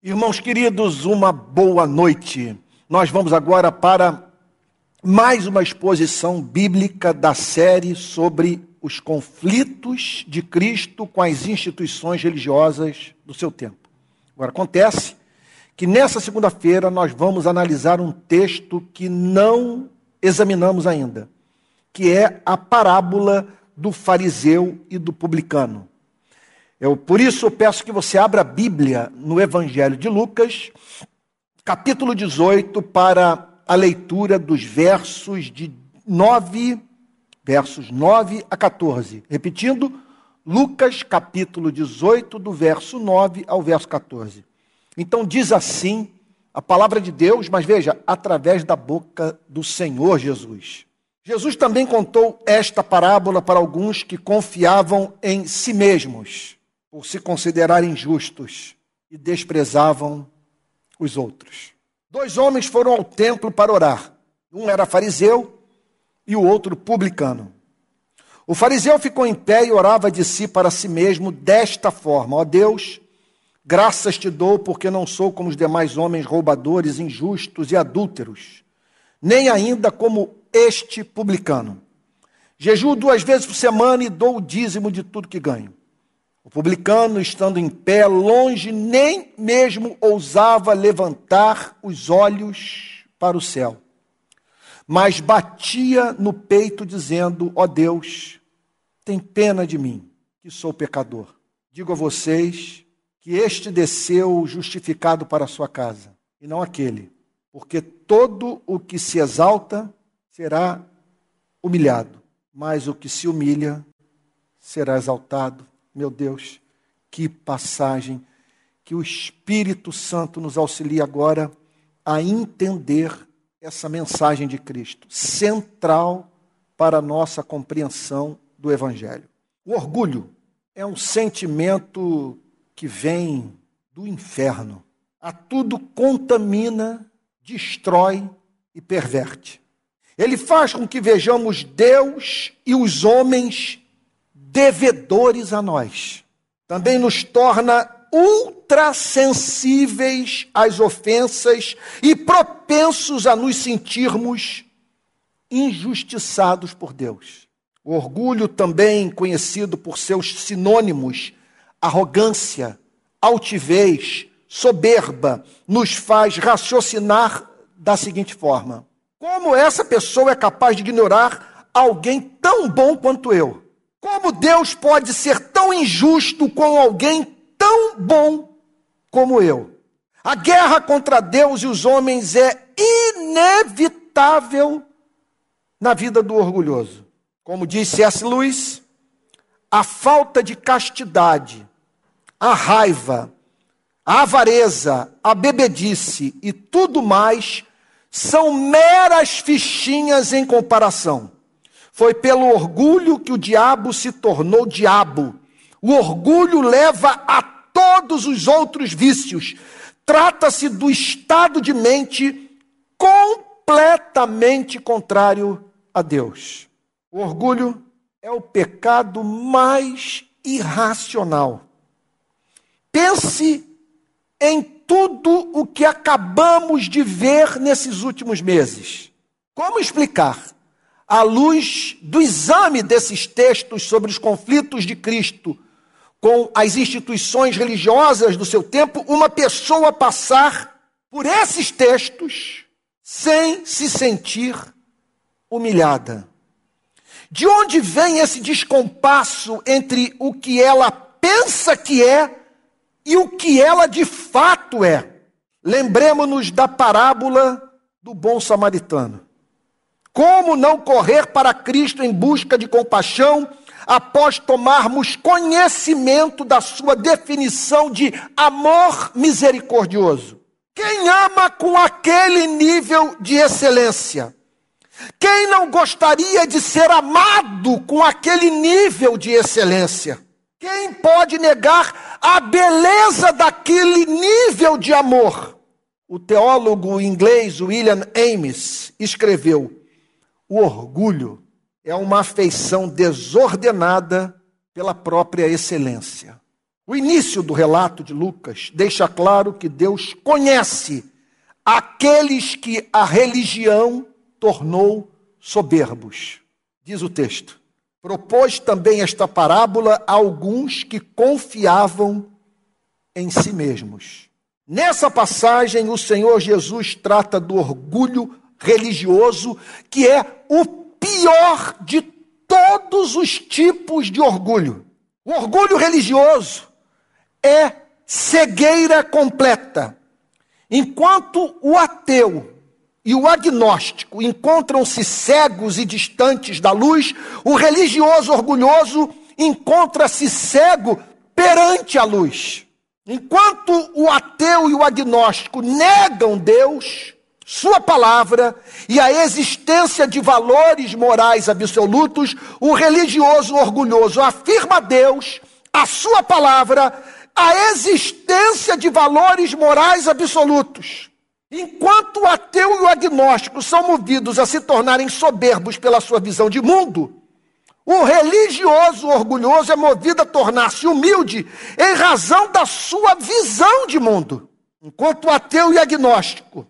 Irmãos queridos, uma boa noite. Nós vamos agora para mais uma exposição bíblica da série sobre os conflitos de Cristo com as instituições religiosas do seu tempo. Agora, acontece que nessa segunda-feira nós vamos analisar um texto que não examinamos ainda, que é a parábola do fariseu e do publicano. Eu, por isso, eu peço que você abra a Bíblia no Evangelho de Lucas, capítulo 18, para a leitura dos versos de 9, versos 9 a 14. Repetindo, Lucas, capítulo 18, do verso 9 ao verso 14. Então, diz assim a palavra de Deus, mas veja, através da boca do Senhor Jesus. Jesus também contou esta parábola para alguns que confiavam em si mesmos por se considerarem justos e desprezavam os outros. Dois homens foram ao templo para orar. Um era fariseu e o outro publicano. O fariseu ficou em pé e orava de si para si mesmo desta forma: Ó Deus, graças te dou porque não sou como os demais homens roubadores, injustos e adúlteros, nem ainda como este publicano. Jejuo duas vezes por semana e dou o dízimo de tudo que ganho. O publicano, estando em pé, longe, nem mesmo ousava levantar os olhos para o céu, mas batia no peito, dizendo: Ó oh Deus, tem pena de mim, que sou pecador. Digo a vocês que este desceu justificado para a sua casa, e não aquele, porque todo o que se exalta será humilhado, mas o que se humilha será exaltado. Meu Deus, que passagem. Que o Espírito Santo nos auxilie agora a entender essa mensagem de Cristo, central para a nossa compreensão do Evangelho. O orgulho é um sentimento que vem do inferno. A tudo contamina, destrói e perverte. Ele faz com que vejamos Deus e os homens devedores a nós. Também nos torna ultrassensíveis às ofensas e propensos a nos sentirmos injustiçados por Deus. O orgulho, também conhecido por seus sinônimos, arrogância, altivez, soberba, nos faz raciocinar da seguinte forma: como essa pessoa é capaz de ignorar alguém tão bom quanto eu? Como Deus pode ser tão injusto com alguém tão bom como eu? A guerra contra Deus e os homens é inevitável na vida do orgulhoso. Como disse S. Lewis, a falta de castidade, a raiva, a avareza, a bebedice e tudo mais são meras fichinhas em comparação foi pelo orgulho que o diabo se tornou diabo. O orgulho leva a todos os outros vícios. Trata-se do estado de mente completamente contrário a Deus. O orgulho é o pecado mais irracional. Pense em tudo o que acabamos de ver nesses últimos meses. Como explicar à luz do exame desses textos sobre os conflitos de Cristo com as instituições religiosas do seu tempo, uma pessoa passar por esses textos sem se sentir humilhada. De onde vem esse descompasso entre o que ela pensa que é e o que ela de fato é? Lembremos-nos da parábola do bom samaritano. Como não correr para Cristo em busca de compaixão após tomarmos conhecimento da sua definição de amor misericordioso? Quem ama com aquele nível de excelência? Quem não gostaria de ser amado com aquele nível de excelência? Quem pode negar a beleza daquele nível de amor? O teólogo inglês William Ames escreveu: o orgulho é uma afeição desordenada pela própria excelência. O início do relato de Lucas deixa claro que Deus conhece aqueles que a religião tornou soberbos. Diz o texto. Propôs também esta parábola a alguns que confiavam em si mesmos. Nessa passagem, o Senhor Jesus trata do orgulho religioso, que é o pior de todos os tipos de orgulho. O orgulho religioso é cegueira completa. Enquanto o ateu e o agnóstico encontram-se cegos e distantes da luz, o religioso orgulhoso encontra-se cego perante a luz. Enquanto o ateu e o agnóstico negam Deus, Sua palavra e a existência de valores morais absolutos, o religioso orgulhoso afirma Deus, a Sua palavra a existência de valores morais absolutos. Enquanto o ateu e o agnóstico são movidos a se tornarem soberbos pela sua visão de mundo, o religioso orgulhoso é movido a tornar-se humilde em razão da sua visão de mundo. Enquanto o ateu e agnóstico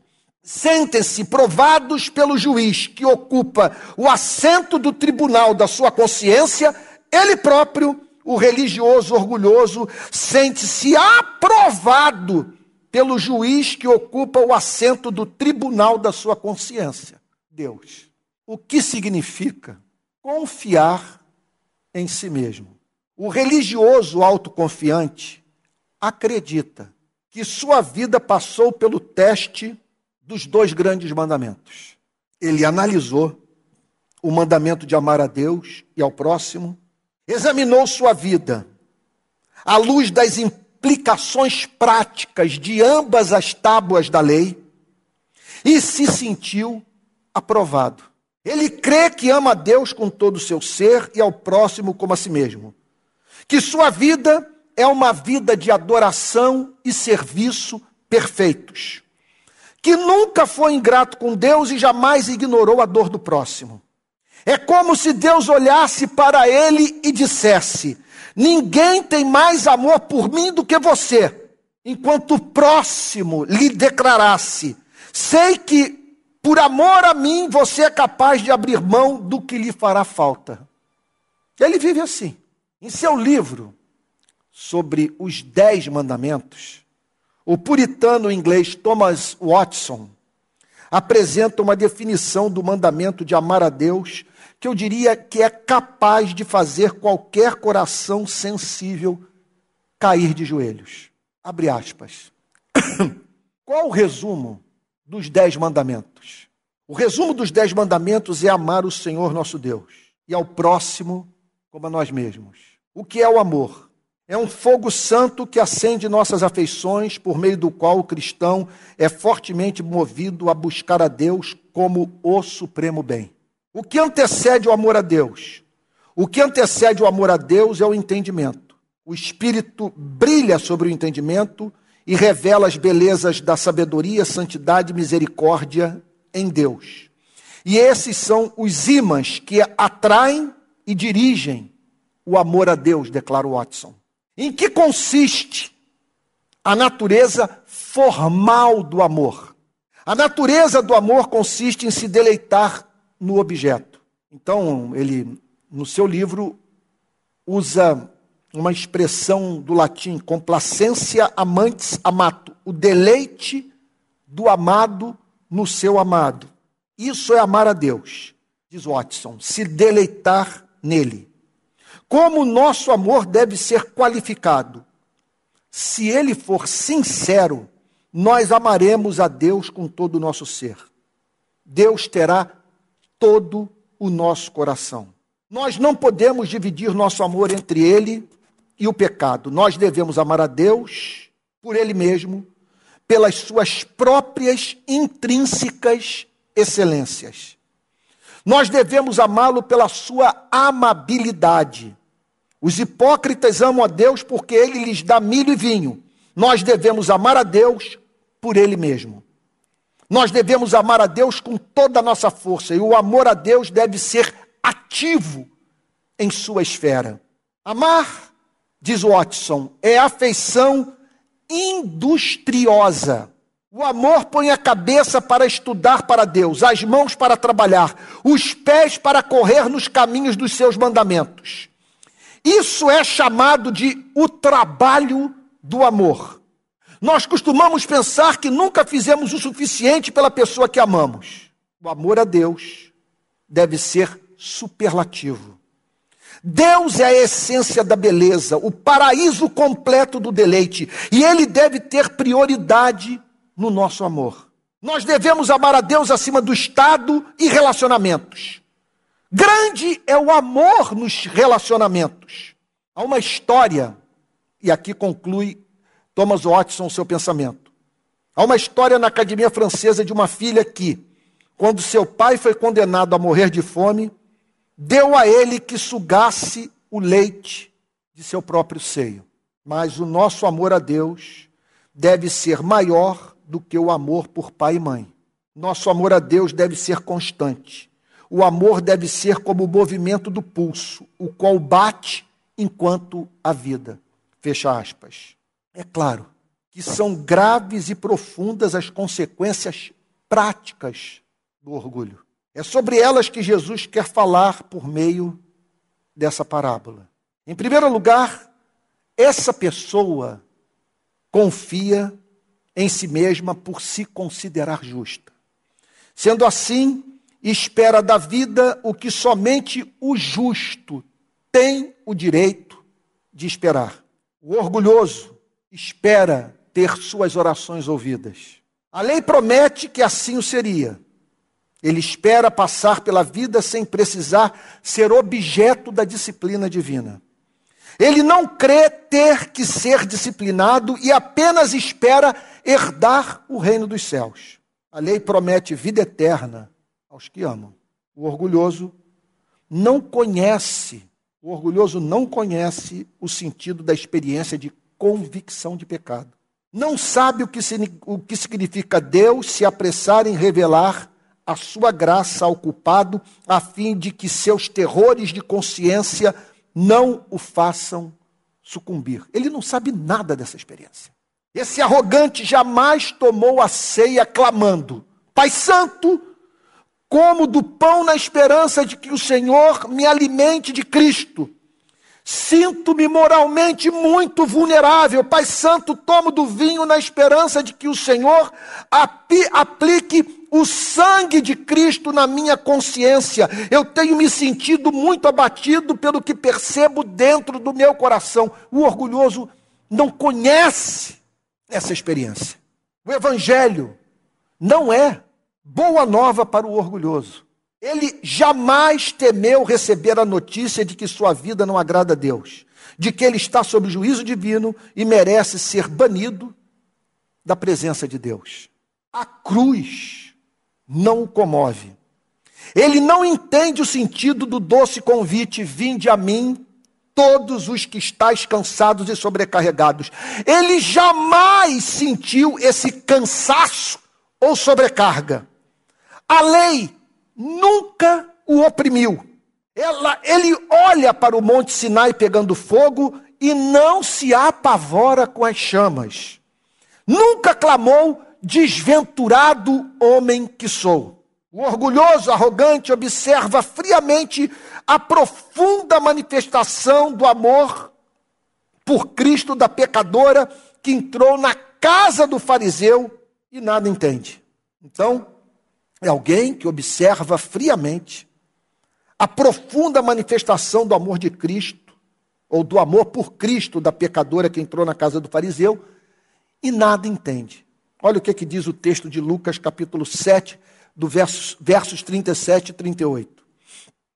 sentem-se provados pelo juiz que ocupa o assento do tribunal da sua consciência, ele próprio o religioso orgulhoso sente-se aprovado pelo juiz que ocupa o assento do tribunal da sua consciência. Deus. O que significa confiar em si mesmo? O religioso autoconfiante acredita que sua vida passou pelo teste dos dois grandes mandamentos. Ele analisou o mandamento de amar a Deus e ao próximo examinou sua vida à luz das implicações práticas de ambas as tábuas da lei e se sentiu aprovado. Ele crê que ama a Deus com todo o seu ser e ao próximo como a si mesmo. Que sua vida é uma vida de adoração e serviço perfeitos. Que nunca foi ingrato com Deus e jamais ignorou a dor do próximo. É como se Deus olhasse para ele e dissesse: Ninguém tem mais amor por mim do que você. Enquanto o próximo lhe declarasse: Sei que por amor a mim você é capaz de abrir mão do que lhe fará falta. Ele vive assim. Em seu livro sobre os Dez Mandamentos, o puritano inglês Thomas Watson apresenta uma definição do mandamento de amar a Deus que eu diria que é capaz de fazer qualquer coração sensível cair de joelhos. Abre aspas. Qual o resumo dos dez mandamentos? O resumo dos dez mandamentos é amar o Senhor nosso Deus e ao próximo como a nós mesmos. O que é o amor? É um fogo santo que acende nossas afeições, por meio do qual o cristão é fortemente movido a buscar a Deus como o supremo bem. O que antecede o amor a Deus? O que antecede o amor a Deus é o entendimento. O Espírito brilha sobre o entendimento e revela as belezas da sabedoria, santidade e misericórdia em Deus. E esses são os ímãs que atraem e dirigem o amor a Deus, declara Watson. Em que consiste a natureza formal do amor? A natureza do amor consiste em se deleitar no objeto. Então, ele, no seu livro, usa uma expressão do latim, complacência amantes amato, o deleite do amado no seu amado. Isso é amar a Deus, diz Watson, se deleitar nele. Como o nosso amor deve ser qualificado? Se ele for sincero, nós amaremos a Deus com todo o nosso ser. Deus terá todo o nosso coração. Nós não podemos dividir nosso amor entre Ele e o pecado. Nós devemos amar a Deus por Ele mesmo, pelas suas próprias intrínsecas excelências. Nós devemos amá-lo pela sua amabilidade. Os hipócritas amam a Deus porque ele lhes dá milho e vinho. Nós devemos amar a Deus por ele mesmo. Nós devemos amar a Deus com toda a nossa força e o amor a Deus deve ser ativo em sua esfera. Amar diz Watson, é afeição industriosa. O amor põe a cabeça para estudar para Deus, as mãos para trabalhar, os pés para correr nos caminhos dos seus mandamentos. Isso é chamado de o trabalho do amor. Nós costumamos pensar que nunca fizemos o suficiente pela pessoa que amamos. O amor a Deus deve ser superlativo. Deus é a essência da beleza, o paraíso completo do deleite, e ele deve ter prioridade no nosso amor. Nós devemos amar a Deus acima do Estado e relacionamentos. Grande é o amor nos relacionamentos. Há uma história, e aqui conclui Thomas Watson seu pensamento. Há uma história na Academia Francesa de uma filha que, quando seu pai foi condenado a morrer de fome, deu a ele que sugasse o leite de seu próprio seio. Mas o nosso amor a Deus deve ser maior do que o amor por pai e mãe. Nosso amor a Deus deve ser constante. O amor deve ser como o movimento do pulso, o qual bate enquanto a vida. Fecha aspas. É claro que são graves e profundas as consequências práticas do orgulho. É sobre elas que Jesus quer falar por meio dessa parábola. Em primeiro lugar, essa pessoa confia em si mesma por se considerar justa. Sendo assim, espera da vida o que somente o justo tem o direito de esperar. O orgulhoso espera ter suas orações ouvidas. A lei promete que assim o seria. Ele espera passar pela vida sem precisar ser objeto da disciplina divina. Ele não crê ter que ser disciplinado e apenas espera herdar o reino dos céus. A lei promete vida eterna aos que amam. O orgulhoso não conhece, o orgulhoso não conhece o sentido da experiência de convicção de pecado. Não sabe o que, o que significa Deus se apressar em revelar a sua graça ao culpado, a fim de que seus terrores de consciência não o façam sucumbir. Ele não sabe nada dessa experiência. Esse arrogante jamais tomou a ceia clamando: Pai Santo, como do pão na esperança de que o Senhor me alimente de Cristo. Sinto-me moralmente muito vulnerável. Pai Santo, tomo do vinho na esperança de que o Senhor aplique o sangue de Cristo na minha consciência. Eu tenho me sentido muito abatido pelo que percebo dentro do meu coração. O orgulhoso não conhece essa experiência. O Evangelho não é boa nova para o orgulhoso. Ele jamais temeu receber a notícia de que sua vida não agrada a Deus, de que ele está sob juízo divino e merece ser banido da presença de Deus. A cruz não o comove. Ele não entende o sentido do doce convite: vinde a mim, todos os que estáis cansados e sobrecarregados. Ele jamais sentiu esse cansaço ou sobrecarga. A lei nunca o oprimiu. Ela, ele olha para o Monte Sinai pegando fogo e não se apavora com as chamas. Nunca clamou, desventurado homem que sou. O orgulhoso, arrogante, observa friamente a profunda manifestação do amor por Cristo da pecadora que entrou na casa do fariseu e nada entende. Então, é alguém que observa friamente a profunda manifestação do amor de Cristo, ou do amor por Cristo da pecadora que entrou na casa do fariseu, e nada entende. Olha o que, é que diz o texto de Lucas, capítulo 7, do versos, versos 37 e 38.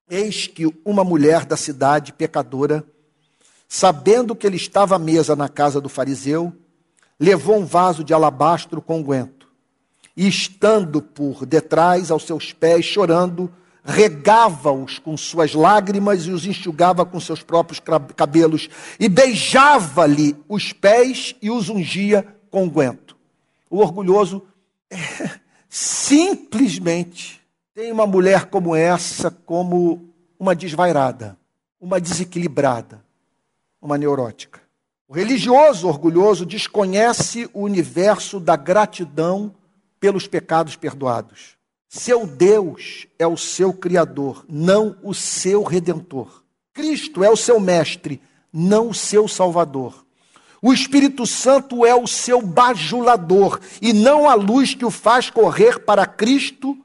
Eis que uma mulher da cidade pecadora, sabendo que ele estava à mesa na casa do fariseu, levou um vaso de alabastro com unguento e estando por detrás aos seus pés, chorando, regava-os com suas lágrimas e os enxugava com seus próprios cabelos, e beijava-lhe os pés e os ungia com guento. O orgulhoso é, simplesmente tem uma mulher como essa como uma desvairada, uma desequilibrada, uma neurótica. O religioso orgulhoso desconhece o universo da gratidão pelos pecados perdoados. Seu Deus é o seu Criador, não o seu Redentor. Cristo é o seu Mestre, não o seu Salvador. O Espírito Santo é o seu bajulador e não a luz que o faz correr para Cristo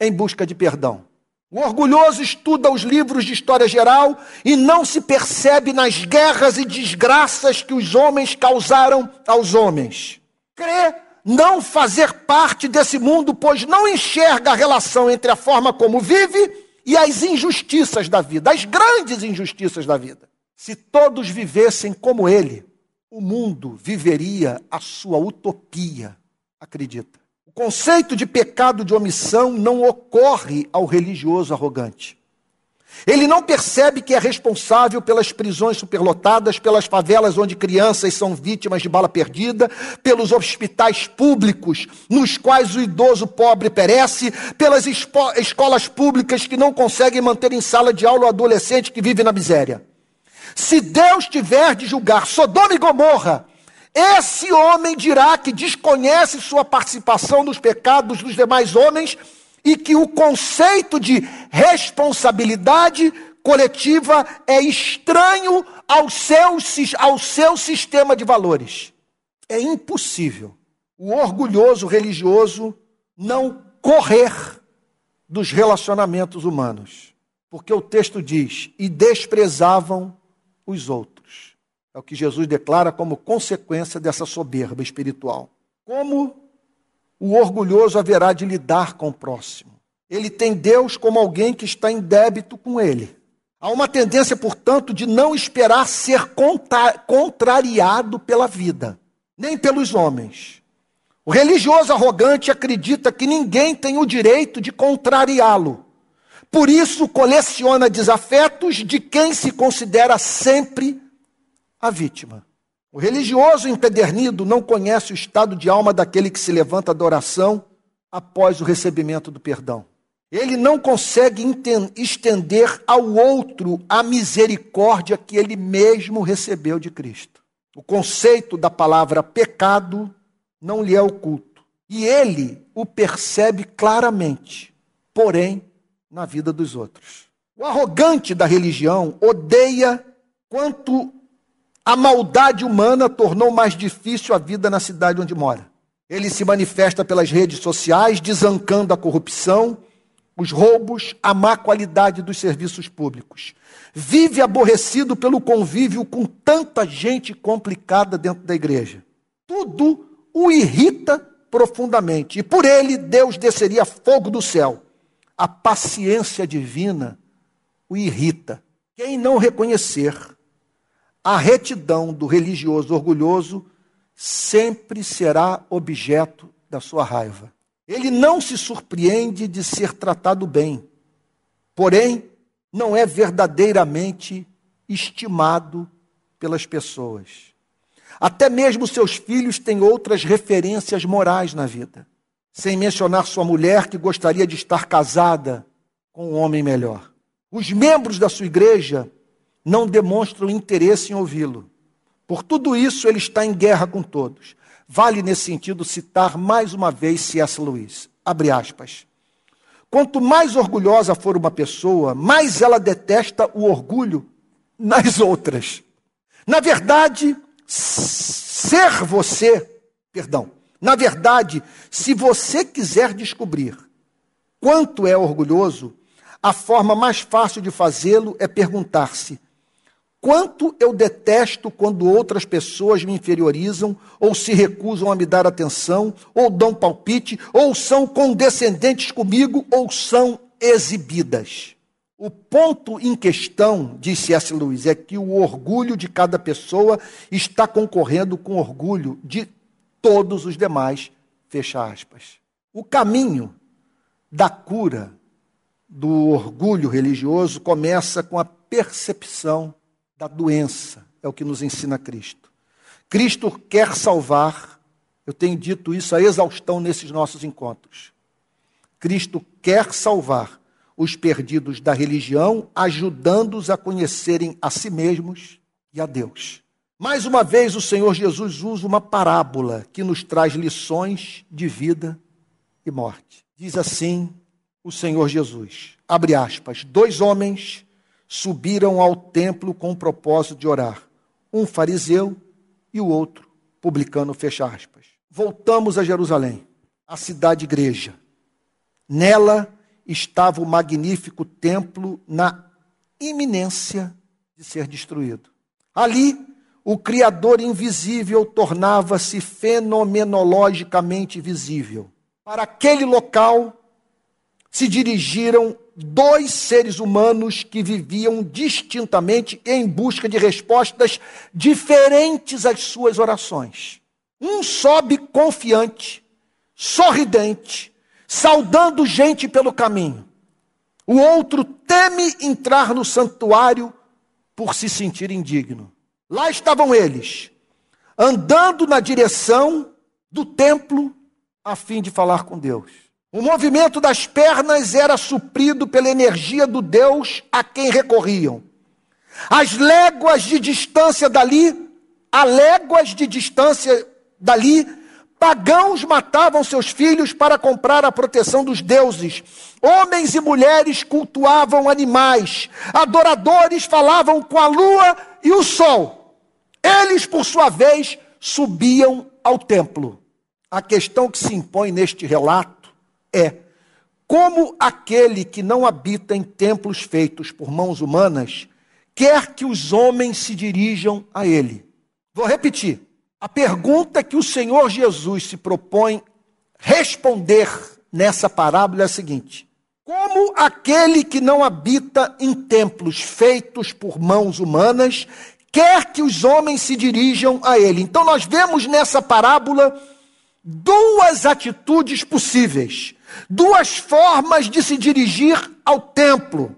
em busca de perdão. O orgulhoso estuda os livros de história geral e não se percebe nas guerras e desgraças que os homens causaram aos homens. Crê não fazer parte desse mundo, pois não enxerga a relação entre a forma como vive e as injustiças da vida, as grandes injustiças da vida. Se todos vivessem como ele, o mundo viveria a sua utopia, acredita. O conceito de pecado de omissão não ocorre ao religioso arrogante. Ele não percebe que é responsável pelas prisões superlotadas, pelas favelas onde crianças são vítimas de bala perdida, pelos hospitais públicos nos quais o idoso pobre perece, pelas escolas públicas que não conseguem manter em sala de aula o adolescente que vive na miséria. Se Deus tiver de julgar Sodoma e Gomorra, esse homem dirá que desconhece sua participação nos pecados dos demais homens e que o conceito de responsabilidade coletiva é estranho ao seu, ao seu sistema de valores. É impossível o orgulhoso religioso não correr dos relacionamentos humanos. Porque o texto diz: e desprezavam os outros. É o que Jesus declara como consequência dessa soberba espiritual. Como o orgulhoso haverá de lidar com o próximo? Ele tem Deus como alguém que está em débito com ele. Há uma tendência, portanto, de não esperar ser contra contrariado pela vida, nem pelos homens. O religioso arrogante acredita que ninguém tem o direito de contrariá-lo. Por isso, coleciona desafetos de quem se considera sempre a vítima. O religioso empedernido não conhece o estado de alma daquele que se levanta da oração após o recebimento do perdão. Ele não consegue estender ao outro a misericórdia que ele mesmo recebeu de Cristo. O conceito da palavra pecado não lhe é oculto. E ele o percebe claramente. Porém, na vida dos outros. O arrogante da religião odeia quanto a maldade humana tornou mais difícil a vida na cidade onde mora. Ele se manifesta pelas redes sociais, desancando a corrupção, os roubos, a má qualidade dos serviços públicos. Vive aborrecido pelo convívio com tanta gente complicada dentro da igreja. Tudo o irrita profundamente. E por ele, Deus desceria fogo do céu a paciência divina o irrita. Quem não reconhecer a retidão do religioso orgulhoso sempre será objeto da sua raiva. Ele não se surpreende de ser tratado bem, porém, não é verdadeiramente estimado pelas pessoas. Até mesmo seus filhos têm outras referências morais na vida sem mencionar sua mulher que gostaria de estar casada com um homem melhor. Os membros da sua igreja não demonstram interesse em ouvi-lo. Por tudo isso, ele está em guerra com todos. Vale, nesse sentido, citar mais uma vez C.S. Lewis. Abre aspas. Quanto mais orgulhosa for uma pessoa, mais ela detesta o orgulho nas outras. Na verdade, ser você, perdão, na verdade, se você quiser descobrir quanto é orgulhoso, a forma mais fácil de fazê-lo é perguntar-se: quanto eu detesto quando outras pessoas me inferiorizam, ou se recusam a me dar atenção, ou dão palpite, ou são condescendentes comigo, ou são exibidas. O ponto em questão, disse S. Luiz, é que o orgulho de cada pessoa está concorrendo com o orgulho de todos os demais, fecha aspas. O caminho da cura do orgulho religioso começa com a percepção da doença, é o que nos ensina Cristo. Cristo quer salvar, eu tenho dito isso a exaustão nesses nossos encontros. Cristo quer salvar os perdidos da religião, ajudando-os a conhecerem a si mesmos e a Deus. Mais uma vez, o Senhor Jesus usa uma parábola que nos traz lições de vida e morte. Diz assim o Senhor Jesus, abre aspas, dois homens subiram ao templo com o propósito de orar, um fariseu e o outro publicano, fecha aspas. Voltamos a Jerusalém, a cidade igreja. Nela estava o magnífico templo na iminência de ser destruído. Ali, o Criador invisível tornava-se fenomenologicamente visível. Para aquele local se dirigiram dois seres humanos que viviam distintamente em busca de respostas diferentes às suas orações. Um sobe confiante, sorridente, saudando gente pelo caminho. O outro teme entrar no santuário por se sentir indigno. Lá estavam eles, andando na direção do templo a fim de falar com Deus. O movimento das pernas era suprido pela energia do Deus a quem recorriam. As léguas de distância dali, a léguas de distância dali, Pagãos matavam seus filhos para comprar a proteção dos deuses. Homens e mulheres cultuavam animais. Adoradores falavam com a lua e o sol. Eles, por sua vez, subiam ao templo. A questão que se impõe neste relato é: como aquele que não habita em templos feitos por mãos humanas quer que os homens se dirijam a ele? Vou repetir. A pergunta que o Senhor Jesus se propõe responder nessa parábola é a seguinte: Como aquele que não habita em templos feitos por mãos humanas quer que os homens se dirijam a ele? Então nós vemos nessa parábola duas atitudes possíveis, duas formas de se dirigir ao templo.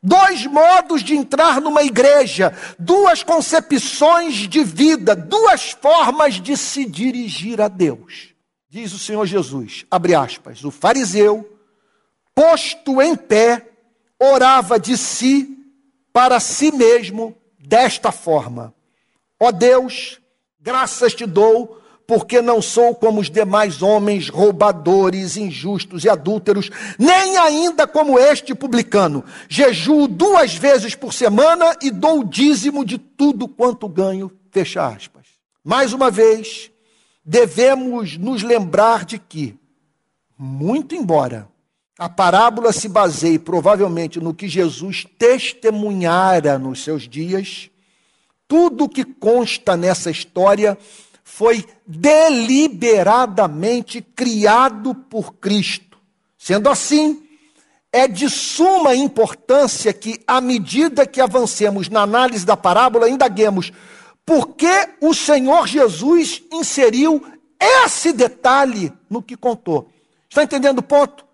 Dois modos de entrar numa igreja, duas concepções de vida, duas formas de se dirigir a Deus. Diz o Senhor Jesus, abre aspas, o fariseu, posto em pé, orava de si para si mesmo desta forma: Ó Deus, graças te dou porque não sou como os demais homens roubadores, injustos e adúlteros, nem ainda como este publicano. Jejuo duas vezes por semana e dou o dízimo de tudo quanto ganho. Fecha aspas. Mais uma vez, devemos nos lembrar de que, muito embora a parábola se baseie provavelmente no que Jesus testemunhara nos seus dias, tudo o que consta nessa história foi deliberadamente criado por Cristo. Sendo assim, é de suma importância que, à medida que avancemos na análise da parábola, indaguemos por que o Senhor Jesus inseriu esse detalhe no que contou. Está entendendo o ponto?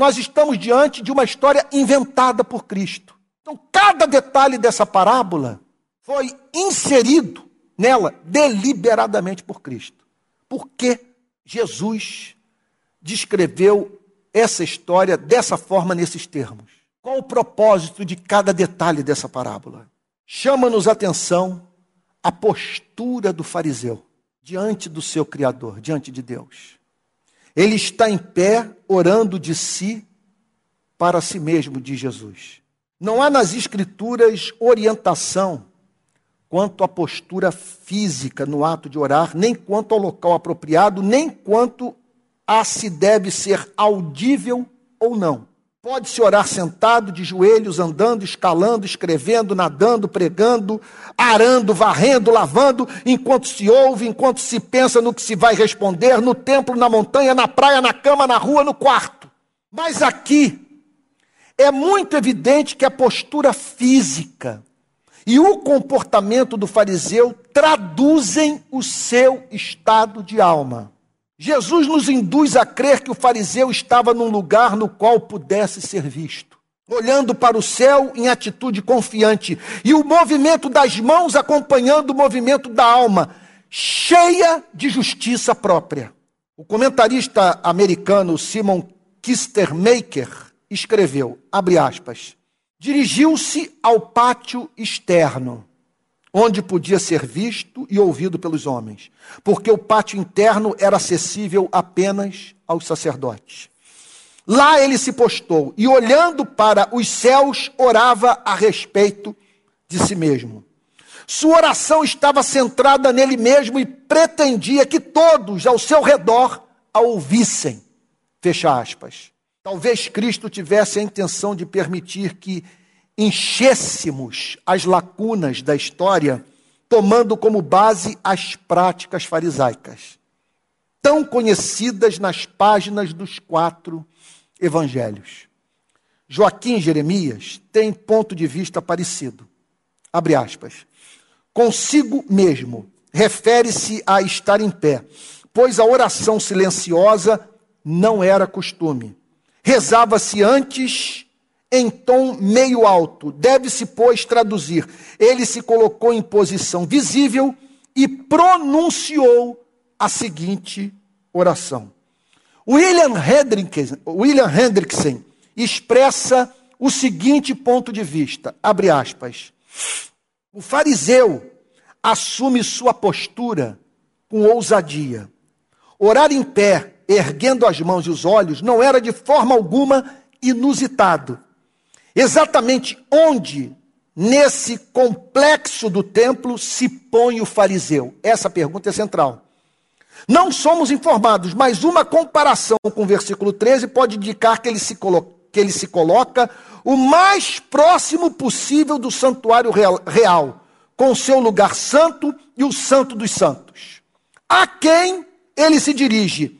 Nós estamos diante de uma história inventada por Cristo. Então, cada detalhe dessa parábola foi inserido nela deliberadamente por Cristo. Por que Jesus descreveu essa história dessa forma, nesses termos? Qual o propósito de cada detalhe dessa parábola? Chama-nos atenção a postura do fariseu diante do seu Criador, diante de Deus. Ele está em pé, orando de si para si mesmo, diz Jesus. Não há nas Escrituras orientação quanto à postura física no ato de orar, nem quanto ao local apropriado, nem quanto a se deve ser audível ou não. Pode-se orar sentado, de joelhos, andando, escalando, escrevendo, nadando, pregando, arando, varrendo, lavando, enquanto se ouve, enquanto se pensa no que se vai responder, no templo, na montanha, na praia, na cama, na rua, no quarto. Mas aqui é muito evidente que a postura física e o comportamento do fariseu traduzem o seu estado de alma. Jesus nos induz a crer que o fariseu estava num lugar no qual pudesse ser visto, olhando para o céu em atitude confiante, e o movimento das mãos acompanhando o movimento da alma, cheia de justiça própria. O comentarista americano Simon Kistermaker escreveu, abre aspas, dirigiu-se ao pátio externo, onde podia ser visto e ouvido pelos homens, porque o pátio interno era acessível apenas aos sacerdotes. Lá ele se postou e, olhando para os céus, orava a respeito de si mesmo. Sua oração estava centrada nele mesmo e pretendia que todos ao seu redor a ouvissem. Fecha aspas. Talvez Cristo tivesse a intenção de permitir que enchêssemos as lacunas da história, tomando como base as práticas farisaicas, tão conhecidas nas páginas dos quatro evangelhos. Joaquim Jeremias tem ponto de vista parecido. Abre aspas. Consigo mesmo refere-se a estar em pé, pois a oração silenciosa não era costume. Rezava-se antes em tom meio alto. Deve-se, pois, traduzir. Ele se colocou em posição visível e pronunciou a seguinte oração. William Hendrickson, William Hendrickson expressa o seguinte ponto de vista, abre aspas. O fariseu assume sua postura com ousadia. Orar em pé, erguendo as mãos e os olhos, não era de forma alguma inusitado. Exatamente onde nesse complexo do templo se põe o fariseu? Essa pergunta é central. Não somos informados, mas uma comparação com o versículo 13 pode indicar que ele se, que ele se coloca o mais próximo possível do santuário real, real, com seu lugar santo e o santo dos santos. A quem ele se dirige?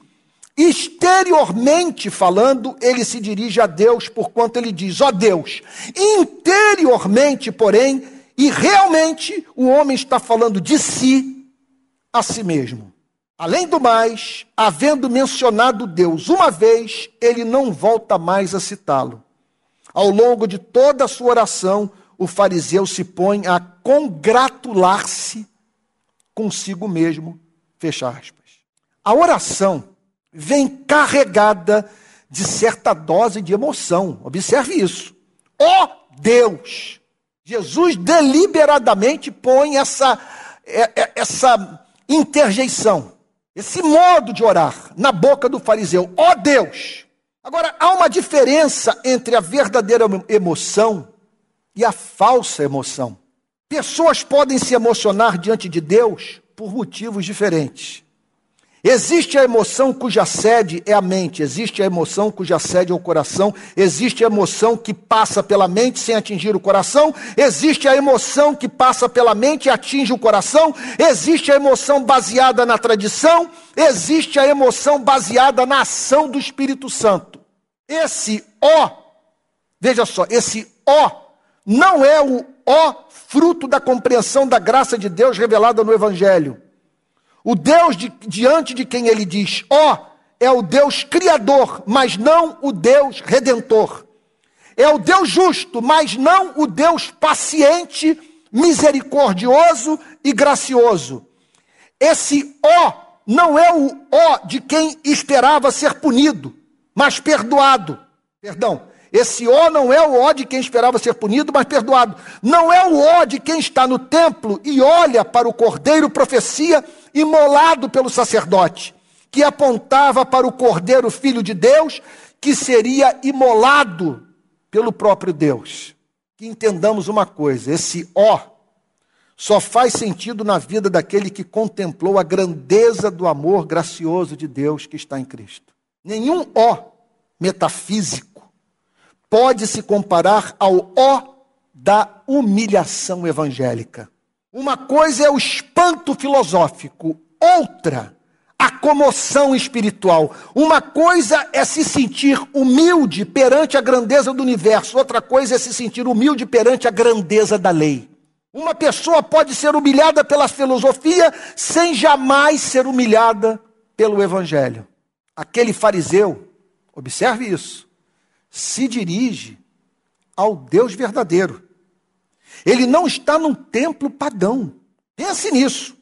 Exteriormente falando, ele se dirige a Deus, porquanto ele diz: Ó oh Deus. Interiormente, porém, e realmente, o homem está falando de si a si mesmo. Além do mais, havendo mencionado Deus uma vez, ele não volta mais a citá-lo. Ao longo de toda a sua oração, o fariseu se põe a congratular-se consigo mesmo. Fecha aspas. A oração vem carregada de certa dose de emoção. Observe isso. Ó oh Deus! Jesus deliberadamente põe essa, é, é, essa interjeição, esse modo de orar na boca do fariseu. Ó oh Deus! Agora, há uma diferença entre a verdadeira emoção e a falsa emoção. Pessoas podem se emocionar diante de Deus por motivos diferentes. Existe a emoção cuja sede é a mente, existe a emoção cuja sede é o coração, existe a emoção que passa pela mente sem atingir o coração, existe a emoção que passa pela mente e atinge o coração, existe a emoção baseada na tradição, existe a emoção baseada na ação do Espírito Santo. Esse ó, veja só, esse ó não é o ó fruto da compreensão da graça de Deus revelada no Evangelho. O Deus de, diante de quem ele diz, ó, oh, é o Deus criador, mas não o Deus redentor. É o Deus justo, mas não o Deus paciente, misericordioso e gracioso. Esse ó não é o ó de quem esperava ser punido, mas perdoado. Perdão, esse ó não é o ó de quem esperava ser punido, mas perdoado. Não é o ó de quem está no templo e olha para o cordeiro profecia imolado pelo sacerdote, que apontava para o Cordeiro Filho de Deus, que seria imolado pelo próprio Deus. Que entendamos uma coisa: esse ó só faz sentido na vida daquele que contemplou a grandeza do amor gracioso de Deus que está em Cristo. Nenhum ó metafísico pode se comparar ao ó da humilhação evangélica. Uma coisa é o espanto filosófico, outra, a comoção espiritual. Uma coisa é se sentir humilde perante a grandeza do universo, outra coisa é se sentir humilde perante a grandeza da lei. Uma pessoa pode ser humilhada pela filosofia sem jamais ser humilhada pelo evangelho. Aquele fariseu, observe isso, se dirige ao Deus verdadeiro. Ele não está num templo pagão. Pense nisso.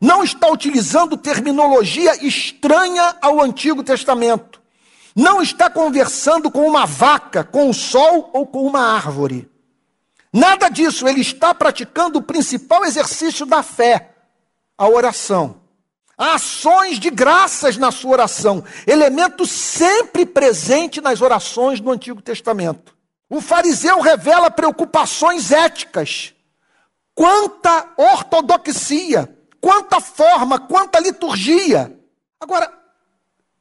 Não está utilizando terminologia estranha ao Antigo Testamento. Não está conversando com uma vaca, com o sol ou com uma árvore. Nada disso, ele está praticando o principal exercício da fé, a oração. Ações de graças na sua oração, elemento sempre presente nas orações do Antigo Testamento. O fariseu revela preocupações éticas. Quanta ortodoxia, quanta forma, quanta liturgia. Agora,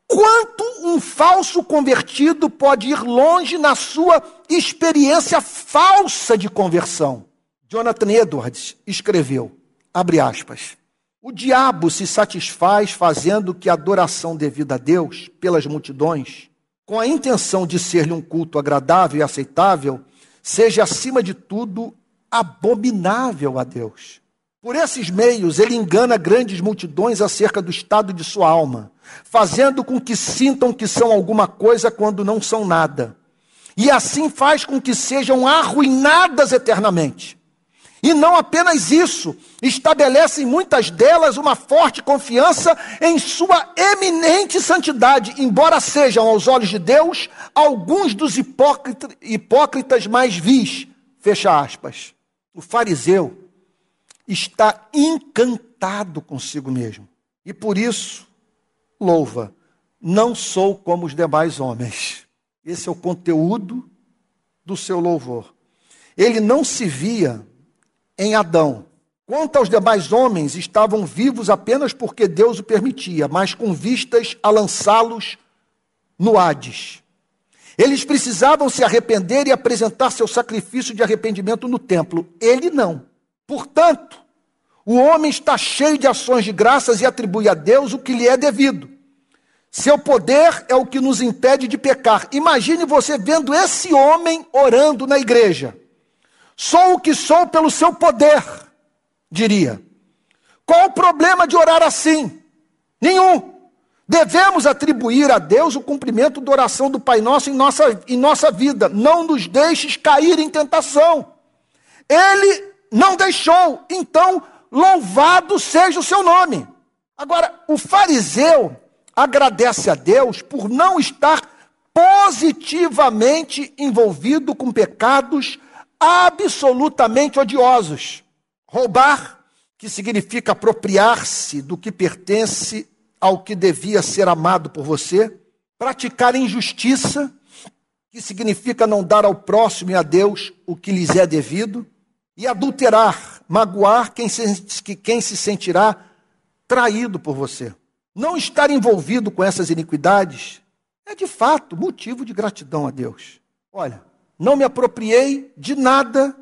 quanto um falso convertido pode ir longe na sua experiência falsa de conversão? Jonathan Edwards escreveu, abre aspas, o diabo se satisfaz fazendo que a adoração devida a Deus pelas multidões com a intenção de ser-lhe um culto agradável e aceitável, seja acima de tudo abominável a Deus. Por esses meios, ele engana grandes multidões acerca do estado de sua alma, fazendo com que sintam que são alguma coisa quando não são nada. E assim faz com que sejam arruinadas eternamente. E não apenas isso, estabelece em muitas delas uma forte confiança em sua eminente santidade, embora sejam, aos olhos de Deus, alguns dos hipócritas, hipócritas mais vis. Fecha aspas. O fariseu está encantado consigo mesmo. E por isso, louva, não sou como os demais homens. Esse é o conteúdo do seu louvor. Ele não se via em Adão. Quanto aos demais homens, estavam vivos apenas porque Deus o permitia, mas com vistas a lançá-los no Hades. Eles precisavam se arrepender e apresentar seu sacrifício de arrependimento no templo. Ele não. Portanto, o homem está cheio de ações de graças e atribui a Deus o que lhe é devido. Seu poder é o que nos impede de pecar. Imagine você vendo esse homem orando na igreja. Sou o que sou pelo seu poder, diria. Qual o problema de orar assim? Nenhum. Devemos atribuir a Deus o cumprimento da oração do Pai Nosso em nossa, em nossa vida. Não nos deixes cair em tentação. Ele não deixou, então louvado seja o seu nome. Agora, o fariseu agradece a Deus por não estar positivamente envolvido com pecados absolutamente odiosos. Roubar, que significa apropriar-se do que pertence ao que devia ser amado por você. Praticar injustiça, que significa não dar ao próximo e a Deus o que lhes é devido. E adulterar, magoar quem se, quem se sentirá traído por você. Não estar envolvido com essas iniquidades é de fato motivo de gratidão a Deus. Olha, não me apropriei de nada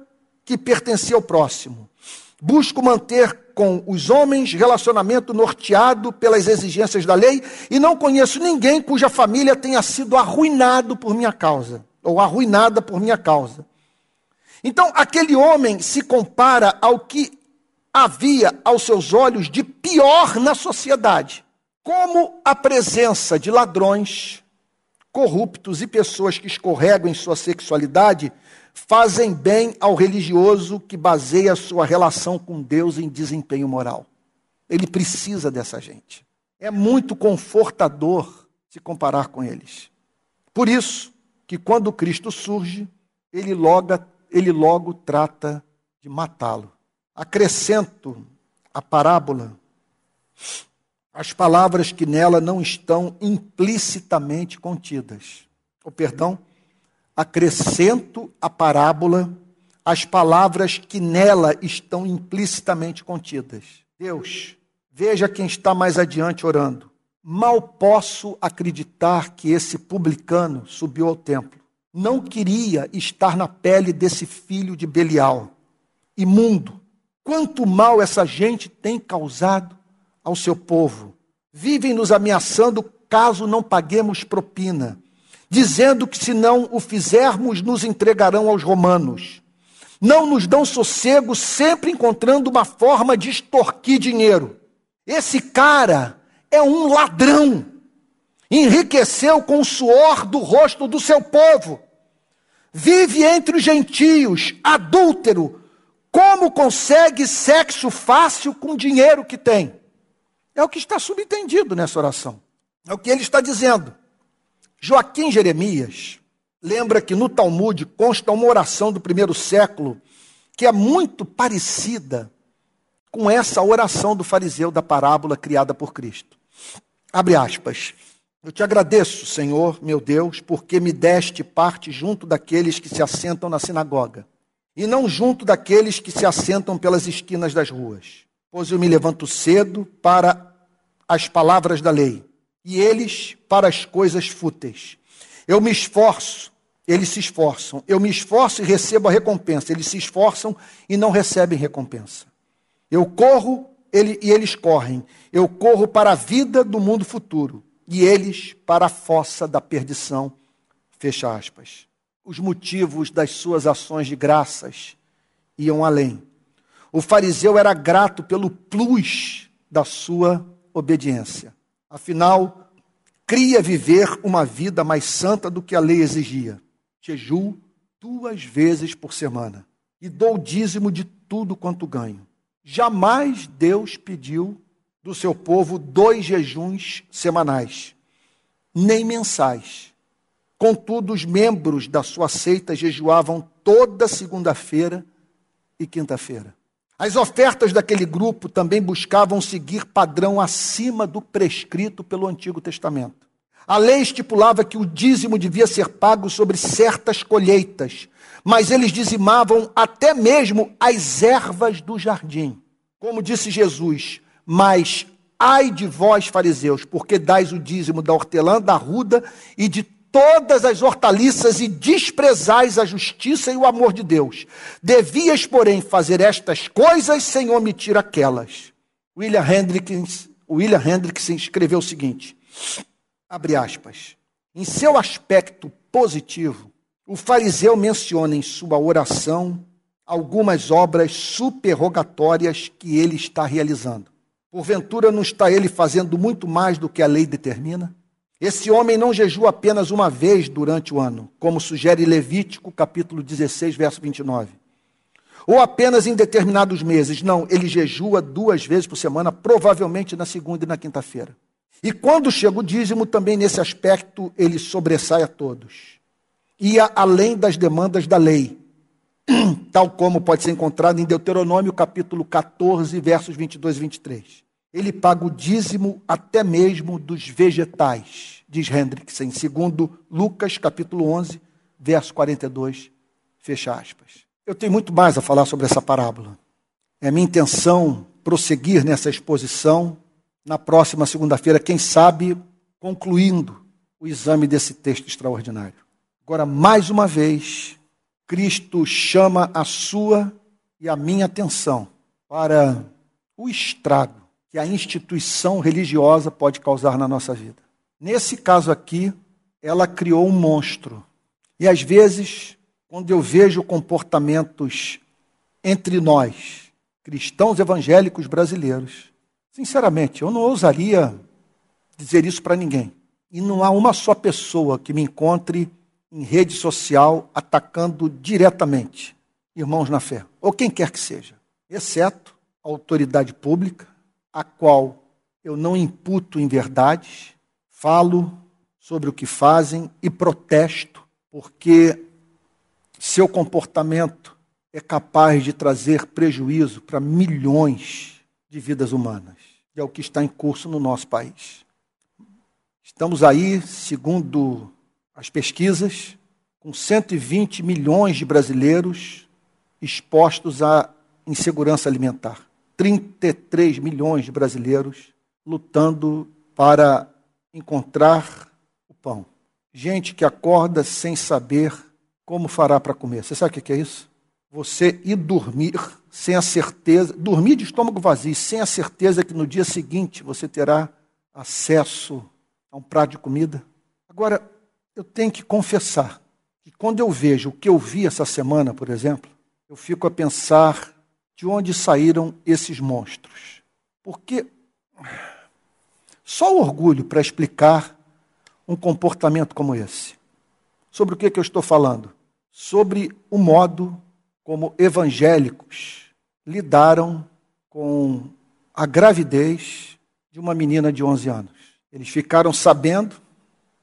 que pertencia ao próximo. Busco manter com os homens relacionamento norteado pelas exigências da lei e não conheço ninguém cuja família tenha sido arruinado por minha causa ou arruinada por minha causa. Então, aquele homem se compara ao que havia aos seus olhos de pior na sociedade. Como a presença de ladrões, corruptos e pessoas que escorregam em sua sexualidade fazem bem ao religioso que baseia sua relação com Deus em desempenho moral. Ele precisa dessa gente. É muito confortador se comparar com eles. Por isso que quando Cristo surge, ele logo, ele logo trata de matá-lo. Acrescento a parábola as palavras que nela não estão implicitamente contidas. O perdão, acrescento à parábola as palavras que nela estão implicitamente contidas. Deus, veja quem está mais adiante orando. Mal posso acreditar que esse publicano subiu ao templo. Não queria estar na pele desse filho de Belial, imundo. Quanto mal essa gente tem causado ao seu povo. Vivem nos ameaçando caso não paguemos propina, dizendo que se não o fizermos, nos entregarão aos romanos. Não nos dão sossego, sempre encontrando uma forma de extorquir dinheiro. Esse cara é um ladrão. Enriqueceu com o suor do rosto do seu povo. Vive entre os gentios, adúltero. Como consegue sexo fácil com o dinheiro que tem? É o que está subentendido nessa oração. É o que ele está dizendo. Joaquim Jeremias lembra que no Talmud consta uma oração do primeiro século que é muito parecida com essa oração do fariseu da parábola criada por Cristo. Abre aspas. Eu te agradeço, Senhor, meu Deus, porque me deste parte junto daqueles que se assentam na sinagoga, e não junto daqueles que se assentam pelas esquinas das ruas. Pois eu me levanto cedo para as palavras da lei, e eles para as coisas fúteis. Eu me esforço, eles se esforçam. Eu me esforço e recebo a recompensa. Eles se esforçam e não recebem recompensa. Eu corro ele, e eles correm. Eu corro para a vida do mundo futuro e eles para a fossa da perdição. Fecha aspas. Os motivos das suas ações de graças iam além. O fariseu era grato pelo plus da sua obediência. Afinal, cria viver uma vida mais santa do que a lei exigia. Jejuo duas vezes por semana e dou dízimo de tudo quanto ganho. Jamais Deus pediu do seu povo dois jejuns semanais, nem mensais. Contudo, os membros da sua seita jejuavam toda segunda-feira e quinta-feira. As ofertas daquele grupo também buscavam seguir padrão acima do prescrito pelo Antigo Testamento. A lei estipulava que o dízimo devia ser pago sobre certas colheitas, mas eles dizimavam até mesmo as ervas do jardim. Como disse Jesus, mas ai de vós, fariseus, porque dais o dízimo da hortelã, da ruda e de todas as hortaliças e desprezais a justiça e o amor de Deus. Devias, porém, fazer estas coisas sem omitir aquelas. William Hendrickson, William Hendrickson escreveu o seguinte: abre aspas. Em seu aspecto positivo, o fariseu menciona em sua oração algumas obras superrogatórias que ele está realizando. Porventura não está ele fazendo muito mais do que a lei determina? Esse homem não jejua apenas uma vez durante o ano, como sugere Levítico, capítulo 16, verso 29. Ou apenas em determinados meses. Não, ele jejua duas vezes por semana, provavelmente na segunda e na quinta-feira. E quando chega o dízimo, também nesse aspecto ele sobressai a todos. Ia além das demandas da lei, tal como pode ser encontrado em Deuteronômio capítulo 14, versos 22 e 23. Ele paga o dízimo até mesmo dos vegetais, diz Hendrickson, segundo Lucas capítulo 11, verso 42, fecha aspas. Eu tenho muito mais a falar sobre essa parábola. É minha intenção prosseguir nessa exposição na próxima segunda-feira, quem sabe concluindo o exame desse texto extraordinário. Agora, mais uma vez, Cristo chama a sua e a minha atenção para o estrago que a instituição religiosa pode causar na nossa vida. Nesse caso aqui, ela criou um monstro. E às vezes, quando eu vejo comportamentos entre nós, cristãos evangélicos brasileiros, sinceramente, eu não ousaria dizer isso para ninguém. E não há uma só pessoa que me encontre em rede social atacando diretamente irmãos na fé, ou quem quer que seja, exceto a autoridade pública, a qual eu não imputo em falo sobre o que fazem e protesto, porque seu comportamento é capaz de trazer prejuízo para milhões de vidas humanas. E é o que está em curso no nosso país. Estamos aí, segundo as pesquisas, com 120 milhões de brasileiros expostos à insegurança alimentar. 33 milhões de brasileiros lutando para encontrar o pão. Gente que acorda sem saber como fará para comer. Você sabe o que é isso? Você ir dormir sem a certeza, dormir de estômago vazio, sem a certeza que no dia seguinte você terá acesso a um prato de comida. Agora, eu tenho que confessar que quando eu vejo o que eu vi essa semana, por exemplo, eu fico a pensar de onde saíram esses monstros. Porque só o orgulho para explicar um comportamento como esse. Sobre o que, que eu estou falando? Sobre o modo como evangélicos lidaram com a gravidez de uma menina de 11 anos. Eles ficaram sabendo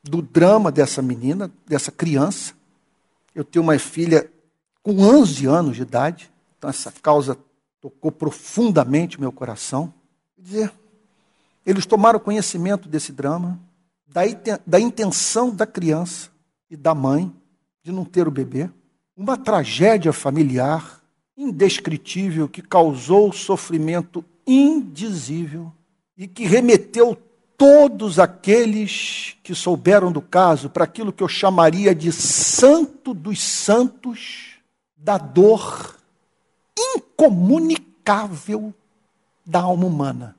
do drama dessa menina, dessa criança. Eu tenho uma filha com 11 anos de idade, Então, essa causa tocou profundamente meu coração. Quer dizer, eles tomaram conhecimento desse drama, da intenção da criança e da mãe de não ter o bebê. Uma tragédia familiar indescritível que causou sofrimento indizível e que remeteu todos aqueles que souberam do caso para aquilo que eu chamaria de santo dos santos da dor incomunicável da alma humana.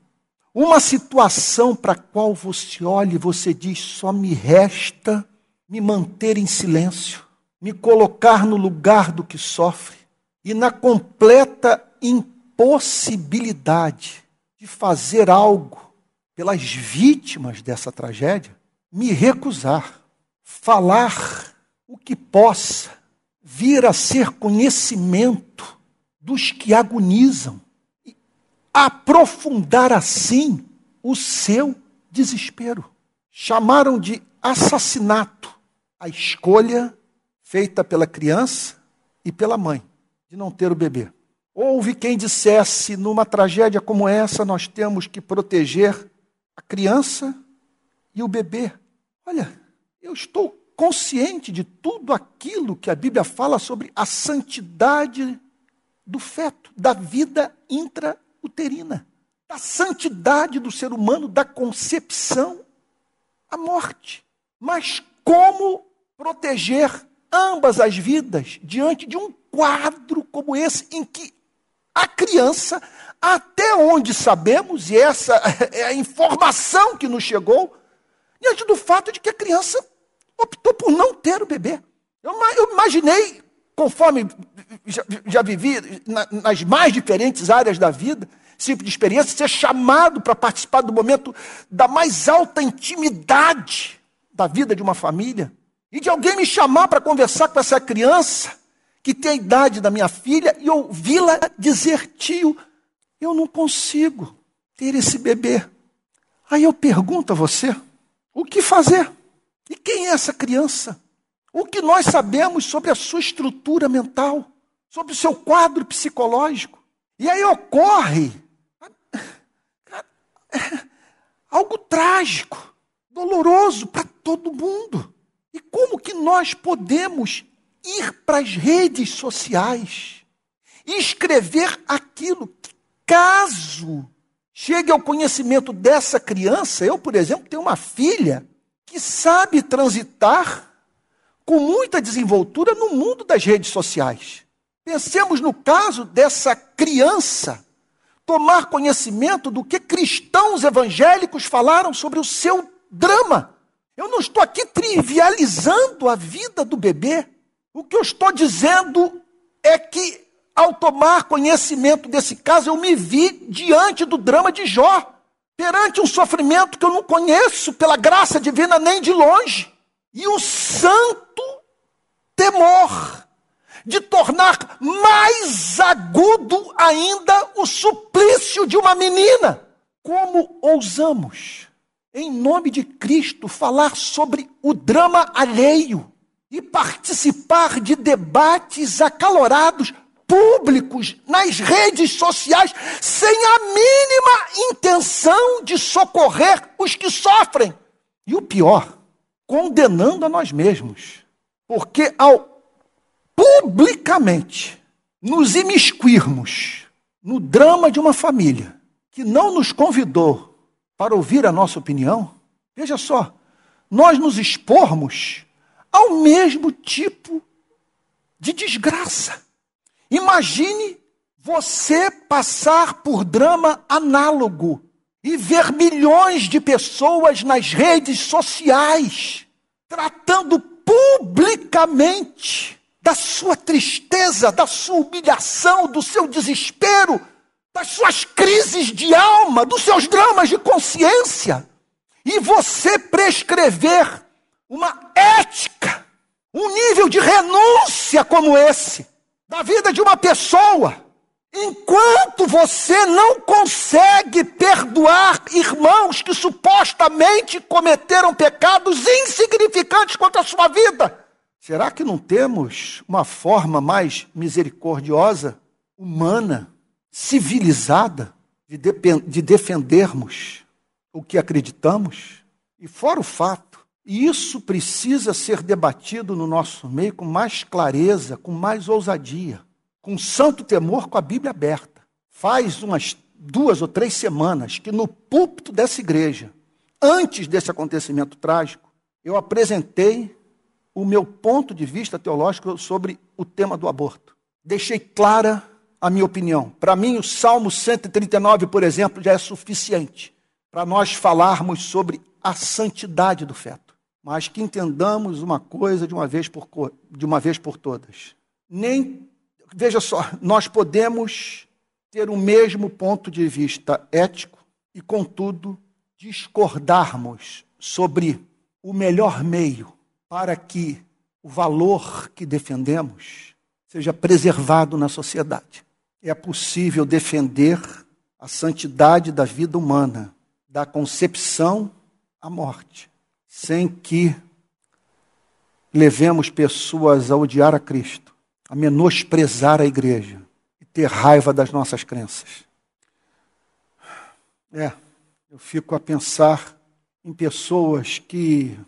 Uma situação para a qual você olha e você diz: só me resta me manter em silêncio, me colocar no lugar do que sofre e na completa impossibilidade de fazer algo pelas vítimas dessa tragédia, me recusar, falar o que possa vir a ser conhecimento dos que agonizam, aprofundar assim o seu desespero. Chamaram de assassinato a escolha feita pela criança e pela mãe de não ter o bebê. Houve quem dissesse: numa tragédia como essa, nós temos que proteger a criança e o bebê. Olha, eu estou consciente de tudo aquilo que a Bíblia fala sobre a santidade do feto, da vida intrauterina, da santidade do ser humano, da concepção à morte. Mas como proteger ambas as vidas diante de um quadro como esse, em que a criança, até onde sabemos, e essa é a informação que nos chegou, diante do fato de que a criança optou por não ter o bebê. Eu, eu imaginei, conforme já, já vivi na, nas mais diferentes áreas da vida, tipo de experiência, ser chamado para participar do momento da mais alta intimidade da vida de uma família, e de alguém me chamar para conversar com essa criança que tem a idade da minha filha e ouvi-la dizer: tio, eu não consigo ter esse bebê. Aí eu pergunto a você: o que fazer? E quem é essa criança? O que nós sabemos sobre a sua estrutura mental, sobre o seu quadro psicológico? E aí ocorre algo trágico, doloroso para todo mundo. E como que nós podemos ir para as redes sociais e escrever aquilo que, caso chegue ao conhecimento dessa criança, eu, por exemplo, tenho uma filha que sabe transitar com muita desenvoltura no mundo das redes sociais. Pensemos no caso dessa criança tomar conhecimento do que cristãos evangélicos falaram sobre o seu drama. Eu não estou aqui trivializando a vida do bebê. O que eu estou dizendo é que, ao tomar conhecimento desse caso, eu me vi diante do drama de Jó, perante um sofrimento que eu não conheço pela graça divina nem de longe, e o santo temor de tornar mais agudo ainda o suplício de uma menina. Como ousamos, em nome de Cristo, falar sobre o drama alheio? e participar de debates acalorados, públicos, nas redes sociais, sem a mínima intenção de socorrer os que sofrem. E o pior, condenando a nós mesmos. Porque ao publicamente nos imiscuirmos no drama de uma família que não nos convidou para ouvir a nossa opinião, veja só, nós nos expormos ao mesmo tipo de desgraça. Imagine você passar por drama análogo e ver milhões de pessoas nas redes sociais tratando publicamente da sua tristeza, da sua humilhação, do seu desespero, das suas crises de alma, dos seus dramas de consciência, e você prescrever uma ética, um nível de renúncia como esse, da vida de uma pessoa, enquanto você não consegue perdoar irmãos que supostamente cometeram pecados insignificantes contra a sua vida. Será que não temos uma forma mais misericordiosa humana, civilizada, de, de defendermos o que acreditamos. E fora o fato, isso precisa ser debatido no nosso meio com mais clareza, com mais ousadia, com santo temor, com a Bíblia aberta. Faz umas duas ou três semanas que no púlpito dessa igreja, antes desse acontecimento trágico, eu apresentei o meu ponto de vista teológico sobre o tema do aborto. Deixei clara a minha opinião. Para mim, o Salmo 139, por exemplo, já é suficiente para nós falarmos sobre a santidade do feto. Mas que entendamos uma coisa de uma vez por, de uma vez por todas. Nem, veja só, nós podemos ter o mesmo ponto de vista ético e, contudo, discordarmos sobre o melhor meio para que o valor que defendemos seja preservado na sociedade é possível defender a santidade da vida humana, da concepção à morte, sem que levemos pessoas a odiar a Cristo, a menosprezar a igreja e ter raiva das nossas crenças. É, eu fico a pensar em pessoas que,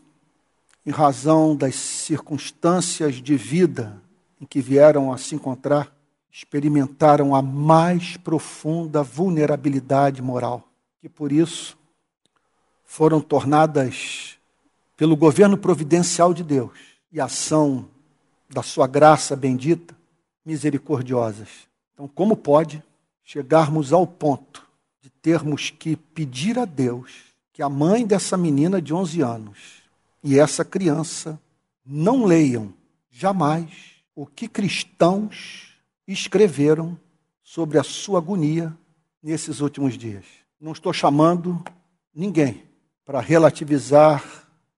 em razão das circunstâncias de vida em que vieram a se encontrar, experimentaram a mais profunda vulnerabilidade moral, que por isso foram tornadas pelo governo providencial de Deus e ação da sua graça bendita misericordiosas. Então, como pode chegarmos ao ponto de termos que pedir a Deus que a mãe dessa menina de 11 anos e essa criança não leiam jamais o que cristãos escreveram sobre a sua agonia nesses últimos dias. Não estou chamando ninguém para relativizar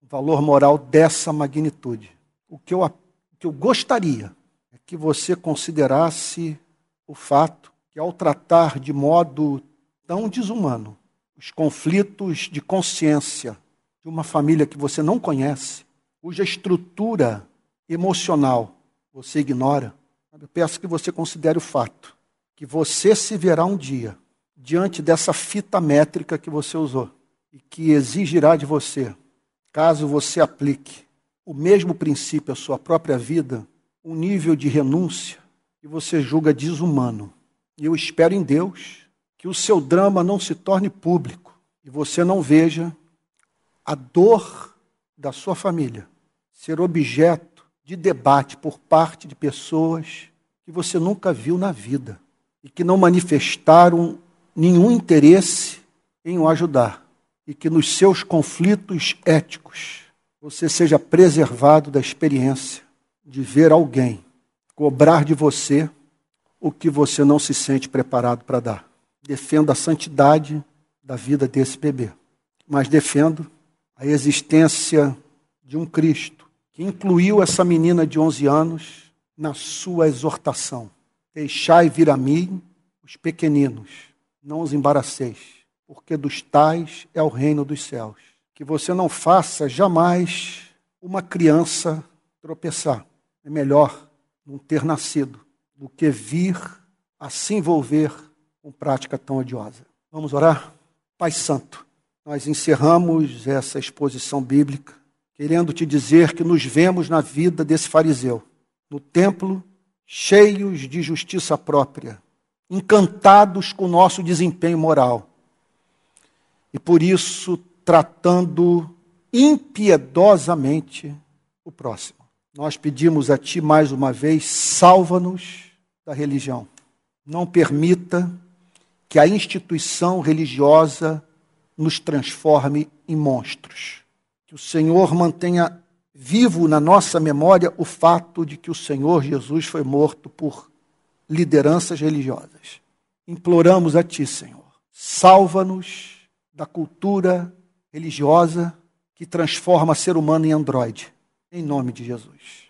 o valor moral dessa magnitude. O que eu, o que eu gostaria é que você considerasse o fato que, ao tratar de modo tão desumano os conflitos de consciência de uma família que você não conhece, cuja estrutura emocional você ignora, eu peço que você considere o fato que você se verá um dia diante dessa fita métrica que você usou e que exigirá de você, caso você aplique o mesmo princípio à sua própria vida, um nível de renúncia que você julga desumano. E eu espero em Deus que o seu drama não se torne público e você não veja a dor da sua família ser objeto de debate por parte de pessoas que você nunca viu na vida e que não manifestaram nenhum interesse em o ajudar e que nos seus conflitos éticos você seja preservado da experiência de ver alguém cobrar de você o que você não se sente preparado para dar. Defendo a santidade da vida desse bebê, mas defendo a existência de um Cristo que incluiu essa menina de 11 anos na sua exortação. Deixai vir a mim os pequeninos, não os embaraceis, porque dos tais é o reino dos céus. Que você não faça jamais uma criança tropeçar. É melhor não ter nascido do que vir a se envolver com prática tão odiosa. Vamos orar? Pai Santo, nós encerramos essa exposição bíblica querendo te dizer que nos vemos na vida desse fariseu no templo, cheios de justiça própria, encantados com o nosso desempenho moral. E por isso tratando impiedosamente o próximo. Nós pedimos a Ti mais uma vez, salva-nos da religião. Não permita que a instituição religiosa nos transforme em monstros. Que o Senhor mantenha vivo na nossa memória o fato de que o Senhor Jesus foi morto por lideranças religiosas. Imploramos a Ti, Senhor, salva-nos da cultura religiosa que transforma ser humano em androide. Em nome de Jesus.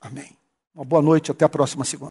Amém. Uma boa noite, até a próxima segunda.